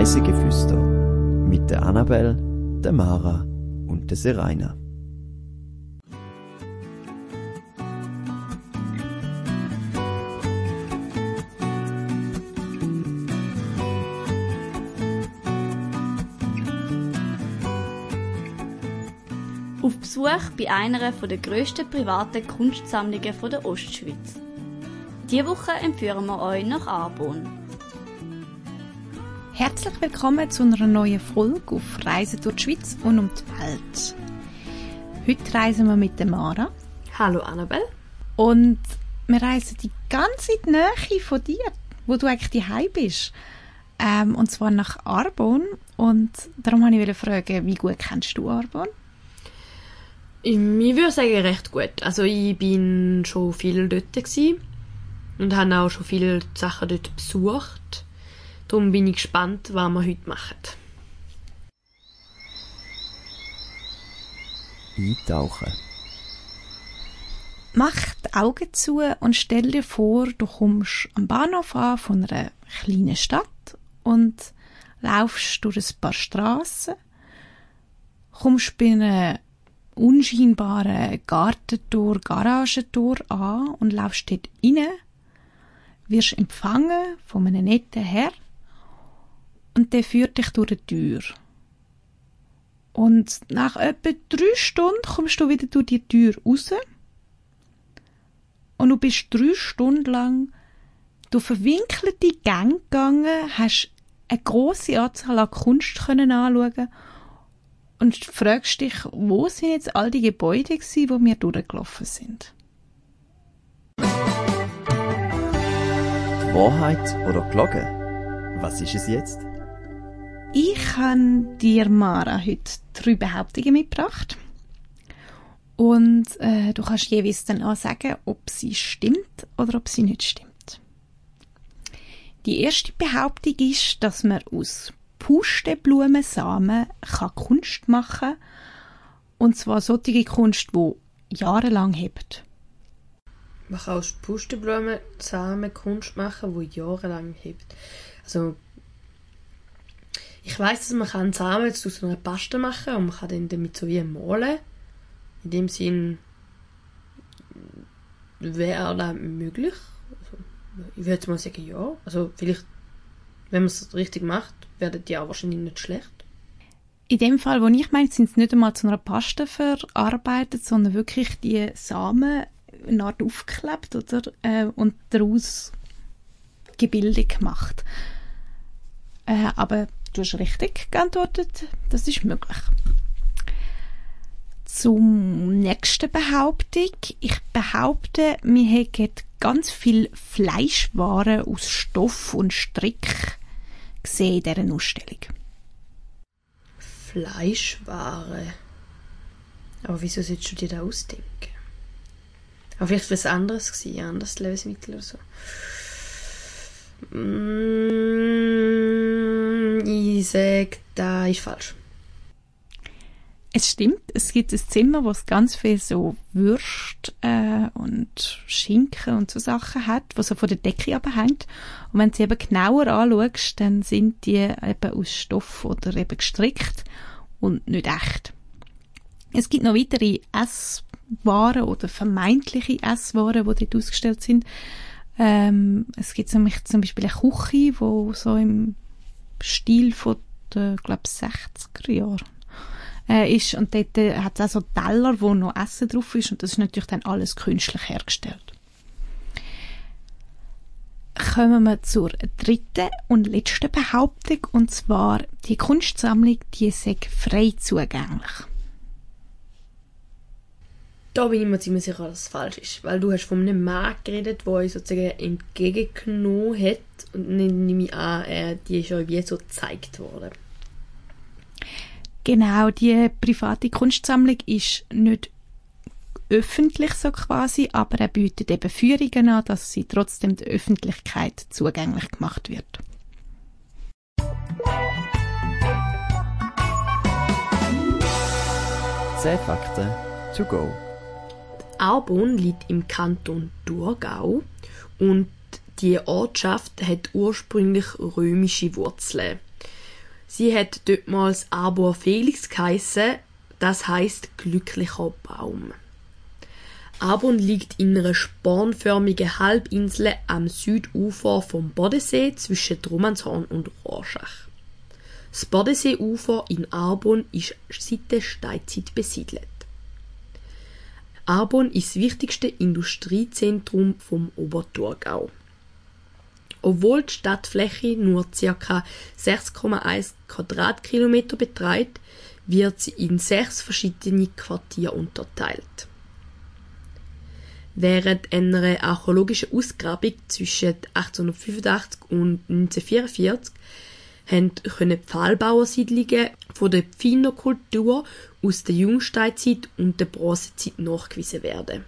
Reisegeflüster mit der Annabel, der Mara und der Seraina. Auf Besuch bei einer der grössten privaten Kunstsammlungen der Ostschweiz. Diese Woche entführen wir euch nach Arbon. Herzlich willkommen zu einer neuen Folge auf Reisen durch die Schweiz und um die Welt. Heute reisen wir mit der Mara. Hallo Annabelle. Und wir reisen die ganze Nähe von dir, wo du eigentlich daheim bist. Ähm, und zwar nach Arbon. Und darum wollte ich fragen, wie gut kennst du Arbon? Ich würde sagen, recht gut. Also ich bin schon viel dort gewesen und habe auch schon viele Sachen dort besucht. Darum bin ich gespannt, was wir heute machen. Eintauchen. Mach die Augen zu und stell dir vor, du kommst am Bahnhof an von einer kleinen Stadt und laufst durch ein paar Straßen, kommst bei einem unscheinbaren Gartentor, Garagentor an und laufst dort rein, wirst empfangen von einem netten Herr und der führt dich durch die Tür. Und nach etwa drei Stunden kommst du wieder durch die Tür raus und du bist drei Stunden lang durch verwinkelte Gänge gegangen, hast eine große Anzahl an Kunst können anschauen und fragst dich, wo sind jetzt all die Gebäude gewesen, wo wir durchgelaufen sind? Wahrheit oder Glocke? Was ist es jetzt? Ich habe dir, Mara, heute drei Behauptungen mitgebracht. Und äh, du kannst jeweils dann auch sagen, ob sie stimmt oder ob sie nicht stimmt. Die erste Behauptung ist, dass man aus Pusteblumensamen kann Kunst machen und zwar solche Kunst, die jahrelang hebt. Man kann aus Pusteblumensamen Kunst machen, die jahrelang hebt. Also ich weiß, dass man kann Samen jetzt aus einer Paste machen und man kann dann damit so wie malen. In dem Sinn wäre das möglich. Also, ich würde mal sagen, ja. Also vielleicht, wenn man es richtig macht, werden die auch wahrscheinlich nicht schlecht. In dem Fall, wo ich meine, sind es nicht einmal zu einer Paste verarbeitet, sondern wirklich die Samen eine Art aufgeklebt oder, äh, und daraus Gebilde gemacht. Äh, aber du hast richtig geantwortet, das ist möglich. Zum nächsten Behauptung. Ich behaupte, wir hätten ganz viel Fleischwaren aus Stoff und Strick gesehen in dieser Ausstellung. Fleischware. Aber wieso solltest du dir das ausdenken? Aber vielleicht was anderes gewesen, anderes Lebensmittel oder so. Mm, ich sage, das ist falsch. Es stimmt, es gibt ein Zimmer, wo es ganz viel so Würst äh, und Schinken und so Sachen hat, wo so von der Decke abhängt. Und wenn du sie eben genauer anschaust, dann sind die eben aus Stoff oder eben gestrickt und nicht echt. Es gibt noch weitere Esswaren oder vermeintliche Esswaren, die dort ausgestellt sind. Ähm, es gibt nämlich zum Beispiel eine Küche, wo so im Stil von der, glaube 60er Jahren äh, ist und dort äh, hat es auch so Teller, wo noch Essen drauf ist und das ist natürlich dann alles künstlich hergestellt. Kommen wir zur dritten und letzten Behauptung und zwar die Kunstsammlung, die ist frei zugänglich. Da bin ich mir ziemlich sicher, dass es falsch ist, weil du hast von einem Mann geredet, der euch sozusagen entgegengenommen hat und nehme ich an, äh, die ist euch wie so gezeigt worden. Genau, die private Kunstsammlung ist nicht öffentlich so quasi, aber er bietet eben Führungen an, dass sie trotzdem der Öffentlichkeit zugänglich gemacht wird. Zehn Fakten to go. Arbon liegt im Kanton Thurgau und die Ortschaft hat ursprünglich römische Wurzeln. Sie hat dortmals Arbor Felix geheissen, das heißt glücklicher Baum. Arbon liegt in einer spornförmigen Halbinsel am Südufer vom Bodensee zwischen Drummanshorn und Rorschach. Das Bodenseeufer in Arbon ist seit der Steinzeit besiedelt. Arbon ist das wichtigste Industriezentrum vom Oberthurgau. Obwohl die Stadtfläche nur ca. 6,1 Quadratkilometer beträgt, wird sie in sechs verschiedene Quartiere unterteilt. Während einer archäologischen Ausgrabung zwischen 1885 und 1944 können Pfahlbauersiedlungen von der Pfeinerkultur aus der Jungsteinzeit und der Bronzezeit nachgewiesen werden.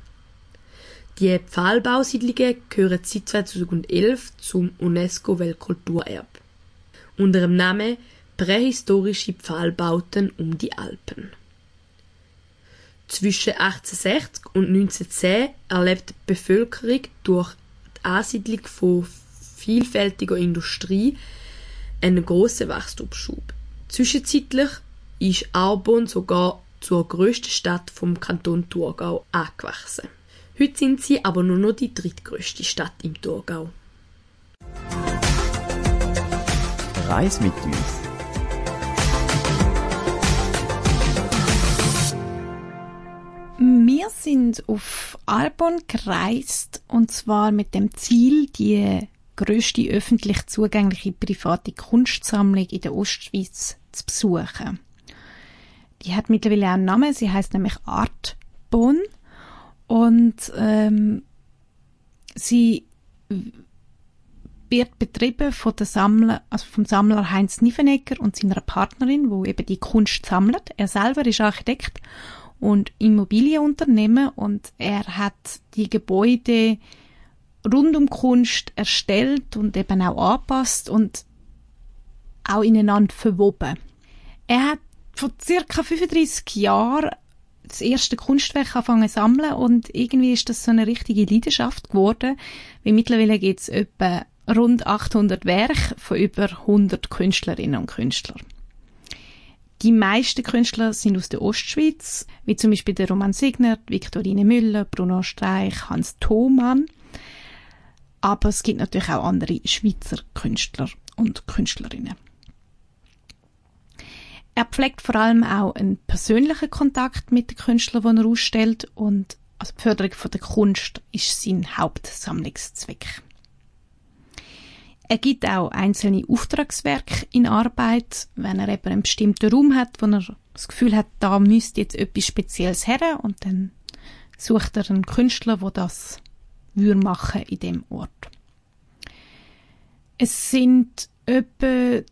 Die Pfahlbausiedlungen gehören seit 2011 zum UNESCO-Weltkulturerbe. Unter dem Namen Prähistorische Pfahlbauten um die Alpen. Zwischen 1860 und 1910 erlebt die Bevölkerung durch die Ansiedlung von vielfältiger Industrie einen grossen Wachstumsschub. Zwischenzeitlich ist Arbon sogar zur grössten Stadt vom Kanton Thurgau angewachsen. Heute sind sie aber nur noch die drittgrößte Stadt im Thurgau. Reis mit uns. Wir sind auf Arbon gereist und zwar mit dem Ziel, die größte öffentlich zugängliche private Kunstsammlung in der Ostschweiz zu besuchen. Die hat mittlerweile auch einen Namen, sie heißt nämlich Artbon und ähm, sie wird betrieben von der Sammler, also vom Sammler Heinz Niffenegger und seiner Partnerin, wo eben die Kunst sammelt. Er selber ist Architekt und Immobilienunternehmen und er hat die Gebäude rund um Kunst erstellt und eben auch angepasst und auch ineinander verwoben. Er hat vor circa 35 Jahren das erste Kunstwerk angefangen zu sammeln und irgendwie ist das so eine richtige Leidenschaft geworden, weil mittlerweile gibt es etwa rund 800 Werke von über 100 Künstlerinnen und Künstlern. Die meisten Künstler sind aus der Ostschweiz, wie zum Beispiel der Roman Signer, Viktorine Müller, Bruno Streich, Hans Thomann. Aber es gibt natürlich auch andere Schweizer Künstler und Künstlerinnen. Er pflegt vor allem auch einen persönlichen Kontakt mit den Künstlern, die er ausstellt und also die Förderung von der Kunst ist sein Hauptsammlungszweck. Er gibt auch einzelne Auftragswerke in Arbeit, wenn er eben einen bestimmten Raum hat, wo er das Gefühl hat, da müsste jetzt etwas Spezielles her und dann sucht er einen Künstler, wo das würde machen in dem Ort. Es sind etwa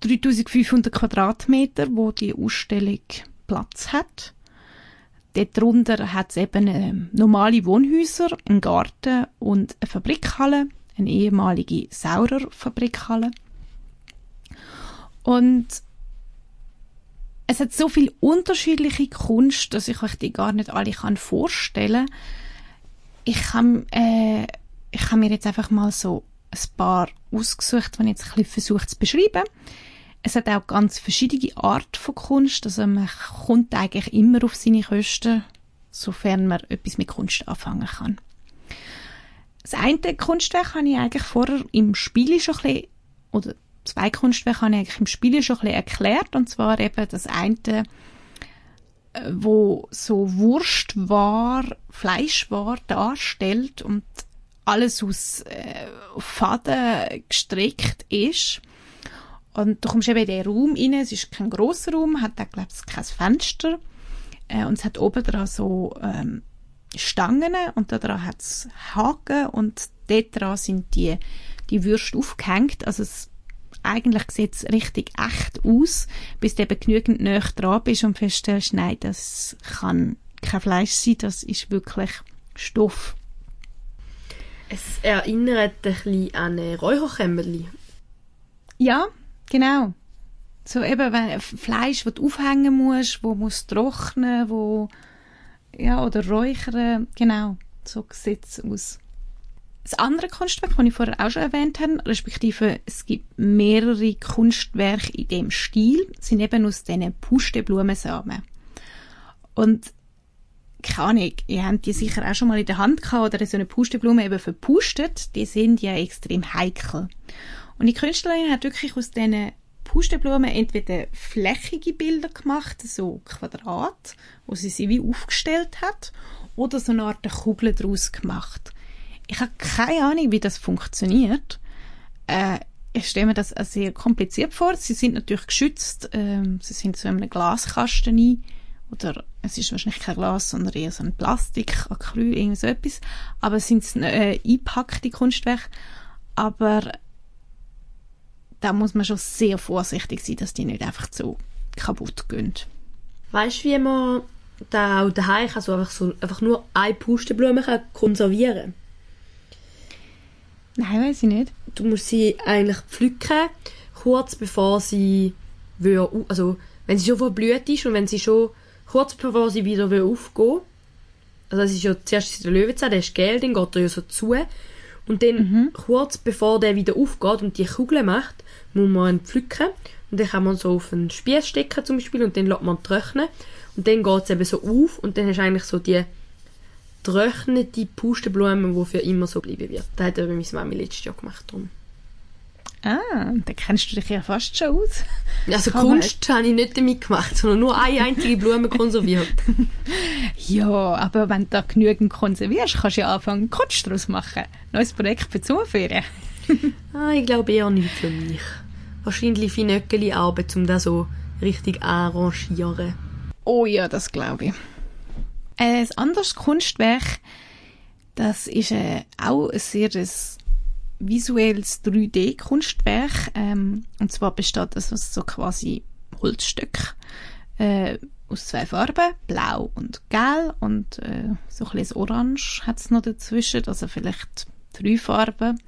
3500 Quadratmeter, wo die Ausstellung Platz hat. Darunter hat es eben äh, normale Wohnhäuser, einen Garten und eine Fabrikhalle eine ehemalige Saurerfabrikhalle. Und es hat so viel unterschiedliche Kunst, dass ich euch die gar nicht alle kann vorstellen. Ich habe äh, ich habe mir jetzt einfach mal so ein paar ausgesucht, die ich jetzt ein bisschen versucht zu beschreiben. Es hat auch ganz verschiedene Art von Kunst, also man kommt eigentlich immer auf seine Kosten, sofern man etwas mit Kunst anfangen kann. Das eine Kunstwerk habe ich eigentlich vorher im Spiel schon ein bisschen, oder zwei Kunstwerke habe ich eigentlich im Spiel schon ein bisschen erklärt, und zwar eben das eine, wo so Wurst war, Fleisch war, darstellt und alles aus äh, Faden gestrickt ist. Und du kommst eben in den Raum rein, es ist kein grosser Raum, hat auch, glaube ich, kein Fenster. Äh, und es hat oben dran so ähm, Stangen und daran hat es Haken und dort dran sind die, die Würste aufgehängt. Also es, eigentlich sieht es richtig echt aus, bis du eben genügend näher dran bist und feststellst, nein, das kann kein Fleisch sein, das ist wirklich Stoff. Es erinnert ein bisschen an ein Räucherkämmerli. Ja, genau. So eben, wenn Fleisch, das du aufhängen musst, wo muss trocknen, wo ja, oder räuchern, genau, so sieht es aus. Das andere Kunstwerk, das ich vorher auch schon erwähnt habe, respektive es gibt mehrere Kunstwerke in dem Stil, sind eben aus diesen Pusteblumensamen. Und keine Ahnung, ihr habt die sicher auch schon mal in der Hand gehabt oder so eine Pusteblume eben verpustet, die sind ja extrem heikel. Und die Künstlerin hat wirklich aus diesen Pusteblumen entweder flächige Bilder gemacht, so Quadrat, wo sie sie wie aufgestellt hat, oder so eine Art Kugel daraus gemacht. Ich habe keine Ahnung, wie das funktioniert. Äh, ich stelle mir das sehr kompliziert vor. Sie sind natürlich geschützt. Ähm, sie sind so in einem Glaskasten ein. Oder es ist wahrscheinlich kein Glas, sondern eher so ein Plastik, Acryl, irgend so etwas. Aber es sind äh, eingepackte Kunstwerke. Aber da muss man schon sehr vorsichtig sein, dass die nicht einfach so kaputt gehen. Weißt du, wie man da auch daheim kann, so einfach, so, einfach nur eine Pusteblume kann Nein, weiß ich nicht. Du musst sie eigentlich pflücken, kurz bevor sie will, also wenn sie schon verblüht ist und wenn sie schon kurz bevor sie wieder will aufgehen also es ist ja zuerst der Löwenzahn, der ist gelb, dann geht er ja so zu und dann mhm. kurz bevor der wieder aufgeht und die Kugel macht, muss man ihn pflücken und dann kann man so auf einen Spieß stecken zum Beispiel und dann lässt man trocknen und dann geht es eben so auf und dann hast du eigentlich so die trocknete Pusteblume, die für immer so bleiben wird. Das hat eben meine Mami letztes Jahr gemacht. Darum. Ah, da kennst du dich ja fast schon aus. Also Kann Kunst habe ich nicht damit gemacht, sondern nur eine einzige Blume konserviert. ja, aber wenn du da genügend konservierst, kannst du ja anfangen, Kunst daraus machen. Neues Projekt Sommerferien. ah, ich glaube eher nicht für mich. Wahrscheinlich viel Nöckeli Arbeit, um das so richtig arrangieren. Oh ja, das glaube ich. Ein anderes Kunstwerk, das ist äh, auch ein sehr visuelles 3D-Kunstwerk. Ähm, und zwar besteht das aus so quasi Holzstück äh, aus zwei Farben, blau und gelb und äh, so ein bisschen Orange hat es noch dazwischen, also vielleicht drei Farben.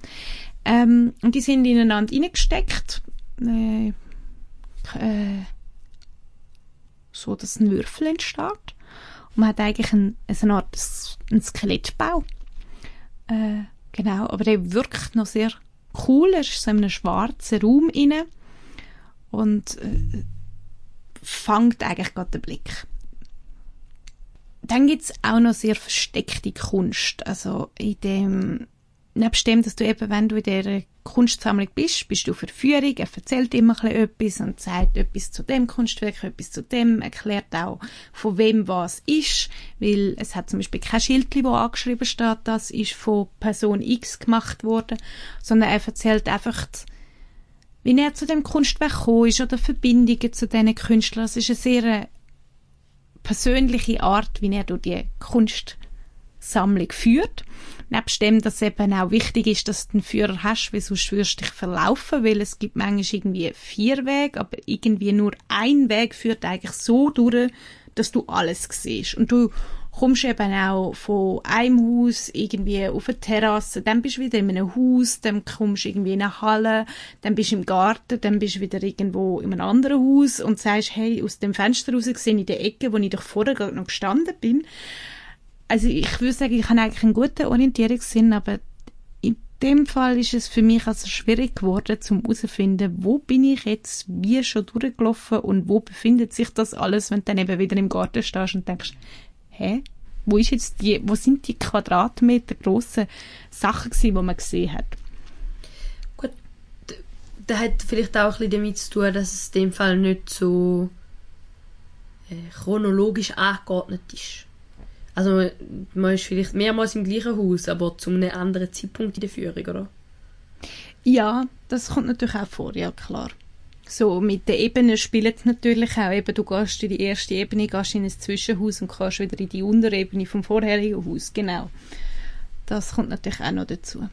Ähm, und die sind ineinander hineingesteckt, äh, äh, so dass ein Würfel entsteht. Man hat eigentlich ein, eine Art ein Skelettbau. Äh, Genau, aber der wirkt noch sehr cool. Er ist so in einem schwarzen Raum inne und äh, fängt eigentlich gerade den Blick. Dann gibt es auch noch sehr versteckte Kunst. Also in dem nebst dem, dass du eben, wenn du in dieser Kunstsammlung bist, bist du für Führung, er erzählt immer etwas und sagt etwas zu dem Kunstwerk, etwas zu dem, erklärt auch, von wem was ist, weil es hat zum Beispiel kein Schild, wo angeschrieben steht, das ist von Person X gemacht worden, sondern er erzählt einfach, wie er zu dem Kunstwerk gekommen ist oder Verbindungen zu diesen Künstlern. Es ist eine sehr persönliche Art, wie er durch die Kunstsammlung führt. Nebst dem, dass eben auch wichtig ist, dass du einen Führer hast, weil sonst wirst du dich verlaufen, weil es gibt manchmal irgendwie vier Wege, aber irgendwie nur ein Weg führt eigentlich so durch, dass du alles siehst. Und du kommst eben auch von einem Haus irgendwie auf eine Terrasse, dann bist du wieder in einem Haus, dann kommst du irgendwie in eine Halle, dann bist du im Garten, dann bist du wieder irgendwo in einem anderen Haus und sagst, hey, aus dem Fenster raus gesehen in der Ecke, wo ich doch vorher noch gestanden bin also ich würde sagen, ich habe eigentlich einen guten Orientierungssinn, aber in dem Fall ist es für mich also schwierig geworden, zum herauszufinden, wo bin ich jetzt wie schon durchgelaufen und wo befindet sich das alles, wenn du dann eben wieder im Garten stehst und denkst, hä, wo ist jetzt die, wo sind die Quadratmeter grossen Sachen gewesen, die man gesehen hat? Gut, das hat vielleicht auch ein damit zu tun, dass es in dem Fall nicht so äh, chronologisch angeordnet ist. Also man ist vielleicht mehrmals im gleichen Haus, aber zu einem anderen Zeitpunkt in der Führung, oder? Ja, das kommt natürlich auch vor, ja klar. So, mit den Ebenen spielt es natürlich auch. Eben, du gehst in die erste Ebene, gehst in ein Zwischenhaus und kannst wieder in die untere Ebene vom vorherigen Haus. Genau. Das kommt natürlich auch noch dazu.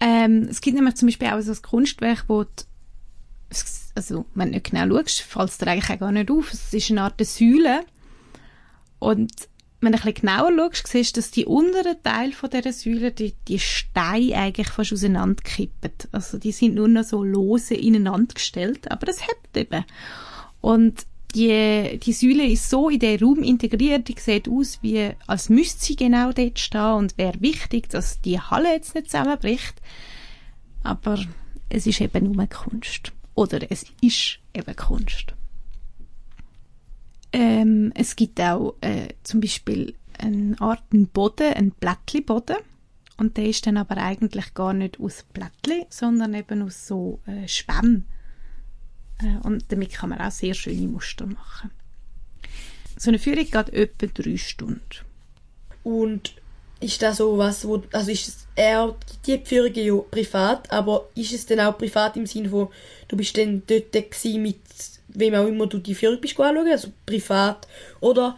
Ähm, es gibt nämlich zum Beispiel auch so ein Kunstwerk, wo die, also, wenn du nicht genau schaust, fällt es dir eigentlich auch gar nicht auf. Es ist eine Art Säule. Und wenn du ein bisschen genauer schaust, siehst du, dass die unteren Teile dieser Säule, die, die Steine eigentlich fast auseinanderkippen. Also die sind nur noch so lose ineinander gestellt, aber es hebt eben. Und die, die Säule ist so in den Raum integriert, die sieht aus, wie als müsste sie genau dort stehen und wäre wichtig, dass die Halle jetzt nicht zusammenbricht. Aber es ist eben nur Kunst. Oder es ist eben Kunst. Ähm, es gibt auch äh, zum Beispiel eine Art Boden, einen Blättli-Boden. Und der ist dann aber eigentlich gar nicht aus Blättli, sondern eben aus so äh, Schwämmen. Äh, und damit kann man auch sehr schöne Muster machen. So eine Führung geht etwa drei Stunden. Und ist das so was, wo, also ist es eher, die Führung ja privat, aber ist es dann auch privat im Sinne von, du bist dann dort mit wem auch immer du die Führung bist anschauen, also privat, oder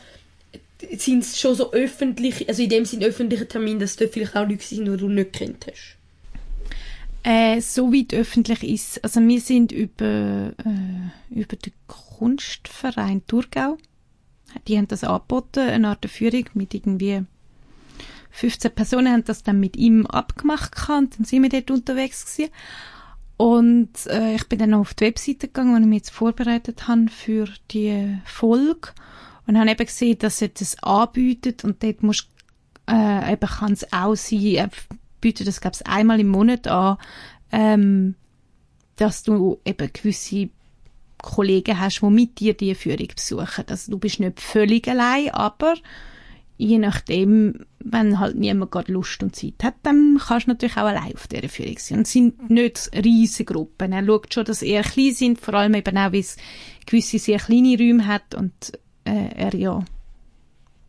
sind es schon so öffentlich, also in dem Sinne öffentliche Termine, dass dort vielleicht auch Leute sind, die du nicht kennt hast? Äh, so weit öffentlich ist, also wir sind über, äh, über den Kunstverein Thurgau, die haben das angeboten, eine Art Führung mit irgendwie 15 Personen haben das dann mit ihm abgemacht und dann sind wir dort unterwegs gewesen. Und äh, ich bin dann auf die Webseite gegangen, wo ich mich jetzt vorbereitet habe für die Folge und habe eben gesehen, dass sie das anbietet und dort muss äh, eben kann es auch sein, er bietet das glaube ich einmal im Monat an, ähm, dass du eben gewisse Kollegen hast, die mit dir die Führung besuchen. Also du bist nicht völlig allein, aber je nachdem, wenn halt niemand gerade Lust und Zeit hat, dann kannst du natürlich auch allein auf dieser Führung sein. Und es sind nicht riesige Gruppen. Er schaut schon, dass sie eher klein sind, vor allem eben auch, weil es gewisse sehr kleine Räume hat und äh, er ja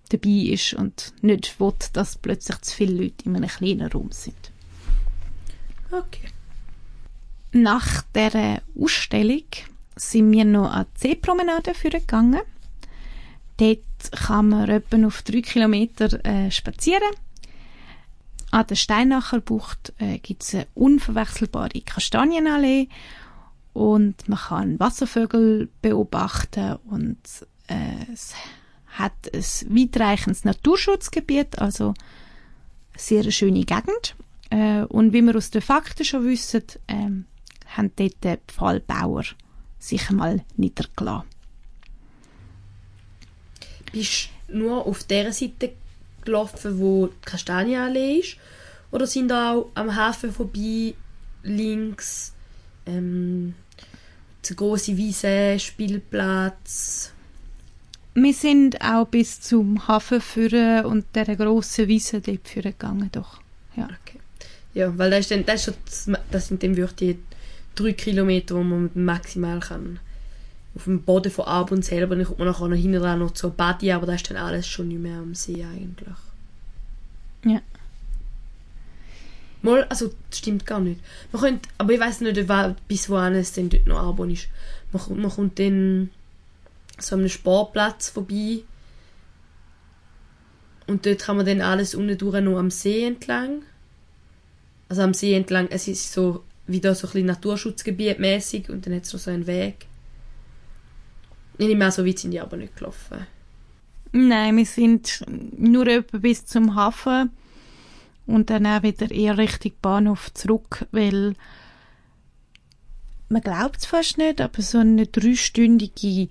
dabei ist und nicht will, dass plötzlich zu viele Leute in einem kleinen Raum sind. Okay. Nach der Ausstellung sind wir noch an die Seepromenade gegangen. Dort kann man etwa auf drei Kilometer äh, spazieren. An der Steinacher Bucht äh, gibt es eine unverwechselbare Kastanienallee und man kann Wasservögel beobachten und äh, es hat ein weitreichendes Naturschutzgebiet, also sehr schöne Gegend. Äh, und wie wir aus den Fakten schon wissen, äh, haben dort die Pfahlbauer sich einmal niedergelassen. Bist du nur auf der Seite gelaufen, wo die Kastanienallee ist? Oder sind da auch am Hafen vorbei links ähm, eine große Wiese, Spielplatz? Wir sind auch bis zum Hafen führen und der grossen Wiese dort führen gegangen, doch. Ja. Okay. Ja, weil das, ist dann, das, ist schon, das sind dann wirklich die drei Kilometer, wo man maximal kann auf dem Boden von Abend selber. Dann kommt man nachher noch hinten dran noch zur Badi, aber das ist dann alles schon nicht mehr am See eigentlich. Ja. Mal, also das stimmt gar nicht. Man könnte, aber ich weiß nicht, bis wohin es denn dort noch Arbon ist. Man, man kommt dann so einem Sportplatz vorbei und dort kann man dann alles unten durch noch am See entlang. Also am See entlang, es ist so wieder so ein bisschen Naturschutzgebiet mäßig und dann hat es noch so einen Weg. Ich nehme an, so weit sind die aber nicht gelaufen. Nein, wir sind nur etwa bis zum Hafen und dann auch wieder eher Richtung Bahnhof zurück, weil man glaubt es fast nicht, aber so eine dreistündige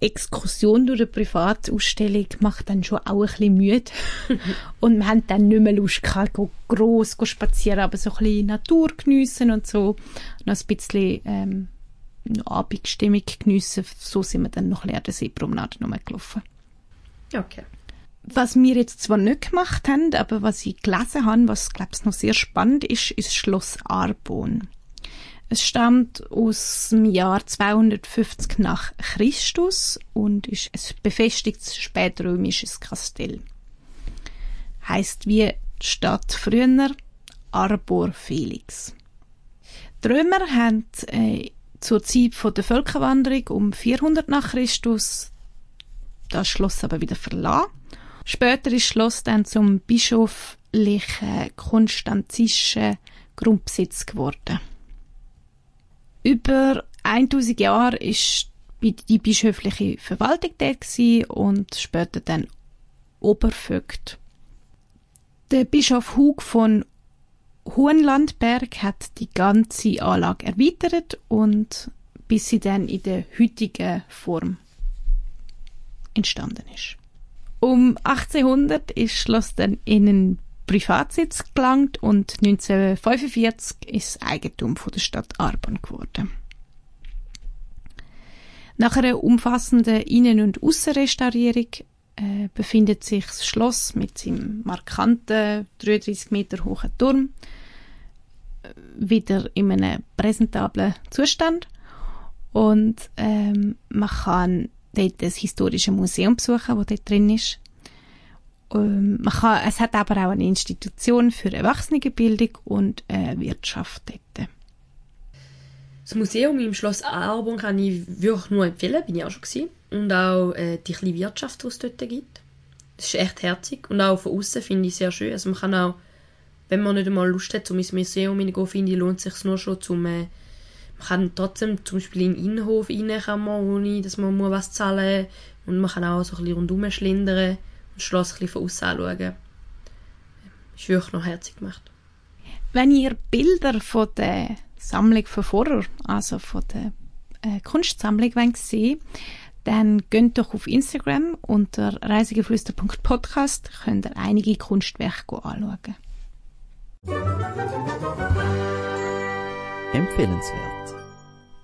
Exkursion durch eine Privatausstellung macht dann schon auch ein bisschen müde. und wir haben dann nicht mehr Lust gehabt, gross spazieren, aber so ein bisschen Natur geniessen und so. Noch ein bisschen ähm, Abendstimmung geniessen. So sind wir dann noch an der Seepromenade gelaufen. Okay. Was wir jetzt zwar nicht gemacht haben, aber was ich gelesen habe, was glaube ich noch sehr spannend ist, ist Schloss Arbon. Es stammt aus dem Jahr 250 nach Christus und ist ein befestigtes spätrömisches Kastell. Heißt wie die Stadt früher Arbor Felix. Die Römer haben äh, zur Zeit der Völkerwanderung um 400 nach Christus das Schloss aber wieder verlassen. Später ist das Schloss dann zum bischöflichen konstantischen Grundbesitz geworden. Über 1000 Jahre ist die bischöfliche Verwaltung dort und später dann Obervögt. Der Bischof Hug von Hohenlandberg hat die ganze Anlage erweitert und bis sie dann in der heutigen Form entstanden ist. Um 1800 ist Schloss dann in einen Privatsitz gelangt und 1945 ist Eigentum von der Stadt Arbon geworden. Nach einer umfassenden Innen- und Aussenrestaurierung äh, befindet sich das Schloss mit seinem markanten 33 Meter hohen Turm äh, wieder in einem präsentablen Zustand und ähm, man kann dort das historische Museum besuchen, das dort drin ist. Ähm, man kann, es hat aber auch eine Institution für Erwachsenenbildung und äh, Wirtschaft dort. Das Museum im Schloss Arbon kann ich wirklich nur empfehlen, bin ich auch schon gewesen. Und auch äh, die kleine Wirtschaft, die es dort gibt. Das ist echt herzig. Und auch von außen finde ich sehr schön. Also man kann auch, wenn man nicht einmal Lust hat, um ins Museum hineinzugehen, finde ich, lohnt es sich nur schon zum... Äh, man kann trotzdem zum Beispiel in den Innenhof rein, kann man, ohne dass man muss was zahlen muss. Und man kann auch so ein bisschen rundherum schlendern und das Schloss ein bisschen von außen anschauen. Ist wirklich noch herzig gemacht. Wenn ihr Bilder von der Sammlung von vorher, also von der äh, Kunstsammlung, sehen dann geht doch auf Instagram unter reisigeflüster.podcast, könnt ihr einige Kunstwerke anschauen. Empfehlenswert.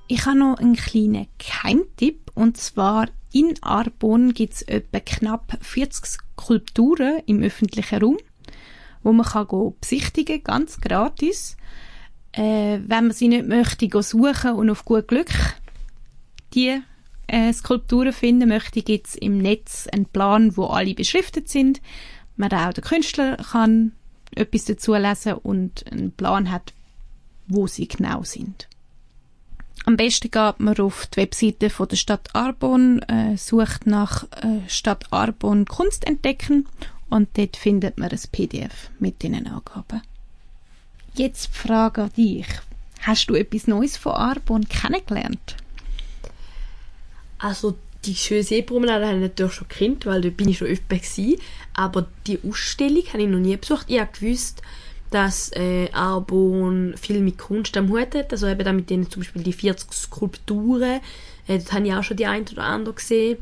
Ich habe noch einen kleinen Keimtipp und zwar in Arbon gibt es etwa knapp 40 Skulpturen im öffentlichen Raum, wo man kann besichtigen ganz gratis. Äh, wenn man sie nicht möchte, go suchen und auf gut Glück die äh, Skulpturen finden möchte, gibt es im Netz einen Plan, wo alle beschriftet sind. Man auch der Künstler kann etwas dazu lesen und einen Plan hat, wo sie genau sind. Am besten geht man auf die Webseite von der Stadt Arbon, äh, sucht nach äh, Stadt Arbon Kunst entdecken und dort findet man ein PDF mit den Angaben. Jetzt Frage dich. Hast du etwas Neues von Arbon kennengelernt? Also die schöne Seepromenade habe ich natürlich schon gekannt, weil dort bin ich schon öfter gewesen. Aber die Ausstellung habe ich noch nie besucht. Ich habe gewusst, dass äh, Arbon viel mit Kunst am Hut hat. Also eben mit denen zum Beispiel die 40 Skulpturen. Äh, dort habe ich auch schon die ein oder andere gesehen.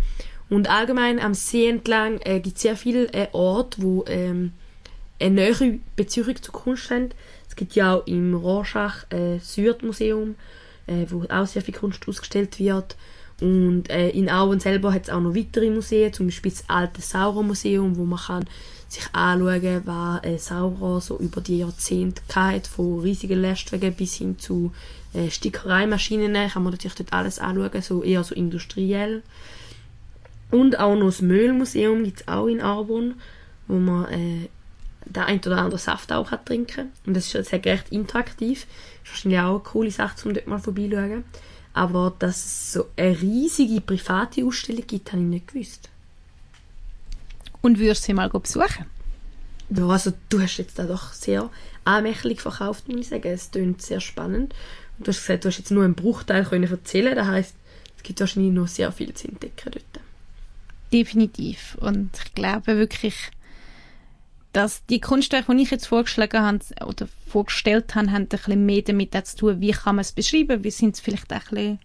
Und allgemein am See entlang äh, gibt es sehr viele äh, Orte, wo ähm, eine nähere Beziehung zur Kunst haben. Es gibt ja auch im Rorschach äh, Südmuseum, wo auch sehr viel Kunst ausgestellt wird. Und äh, in Auen selber hat es auch noch weitere Museen, zum Beispiel das alte Saurer-Museum, wo man kann sich anschauen kann, was äh, Saurer so über die Jahrzehnte hatte, von riesigen Lastwagen bis hin zu äh, Stickereimaschinen, kann man natürlich dort alles anschauen, so eher so industriell. Und auch noch das Müllmuseum gibt es auch in Arbon, wo man äh, der ein oder andere Saft auch hat trinken Und das ist sehr recht interaktiv. Das ist wahrscheinlich auch eine coole Sache, um dort mal vorbeizuschauen. Aber dass es so eine riesige private Ausstellung gibt, habe ich nicht gewusst. Und würdest du sie mal besuchen? Ja, also du hast jetzt da doch sehr anmächtig verkauft, muss ich sagen. Es klingt sehr spannend. Und du hast gesagt, du hast jetzt nur einen Bruchteil können erzählen Das heisst, es gibt wahrscheinlich noch sehr viel zu entdecken dort. Definitiv. Und ich glaube wirklich, dass die Kunstwerke, die ich jetzt vorgeschlagen habe oder vorgestellt habe, haben ein bisschen mehr damit zu tun, wie kann man es beschreiben, wie sind es vielleicht ein bisschen,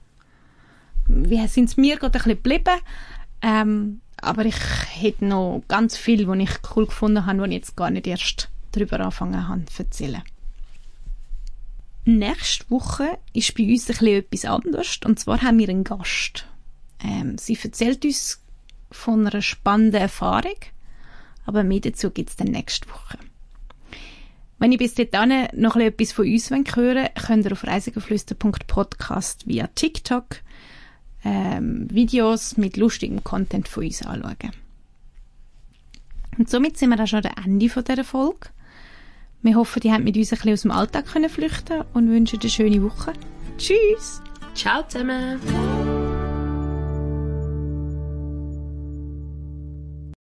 wie sind es mir gerade ein bisschen geblieben. Ähm, aber ich hätte noch ganz viel, was ich cool gefunden habe, wo ich jetzt gar nicht erst darüber anfangen habe zu erzählen. Nächste Woche ist bei uns ein bisschen etwas anderes. Und zwar haben wir einen Gast. Ähm, sie erzählt uns von einer spannenden Erfahrung, aber mehr dazu gibt es dann nächste Woche. Wenn ihr bis dahin noch etwas von uns hören wollt, könnt ihr auf reisigeflüster.podcast via TikTok ähm, Videos mit lustigem Content von uns anschauen. Und somit sind wir auch schon am Ende dieser Folge. Wir hoffen, ihr habt mit uns ein bisschen aus dem Alltag können flüchten und wünschen eine schöne Woche. Tschüss! Ciao zusammen!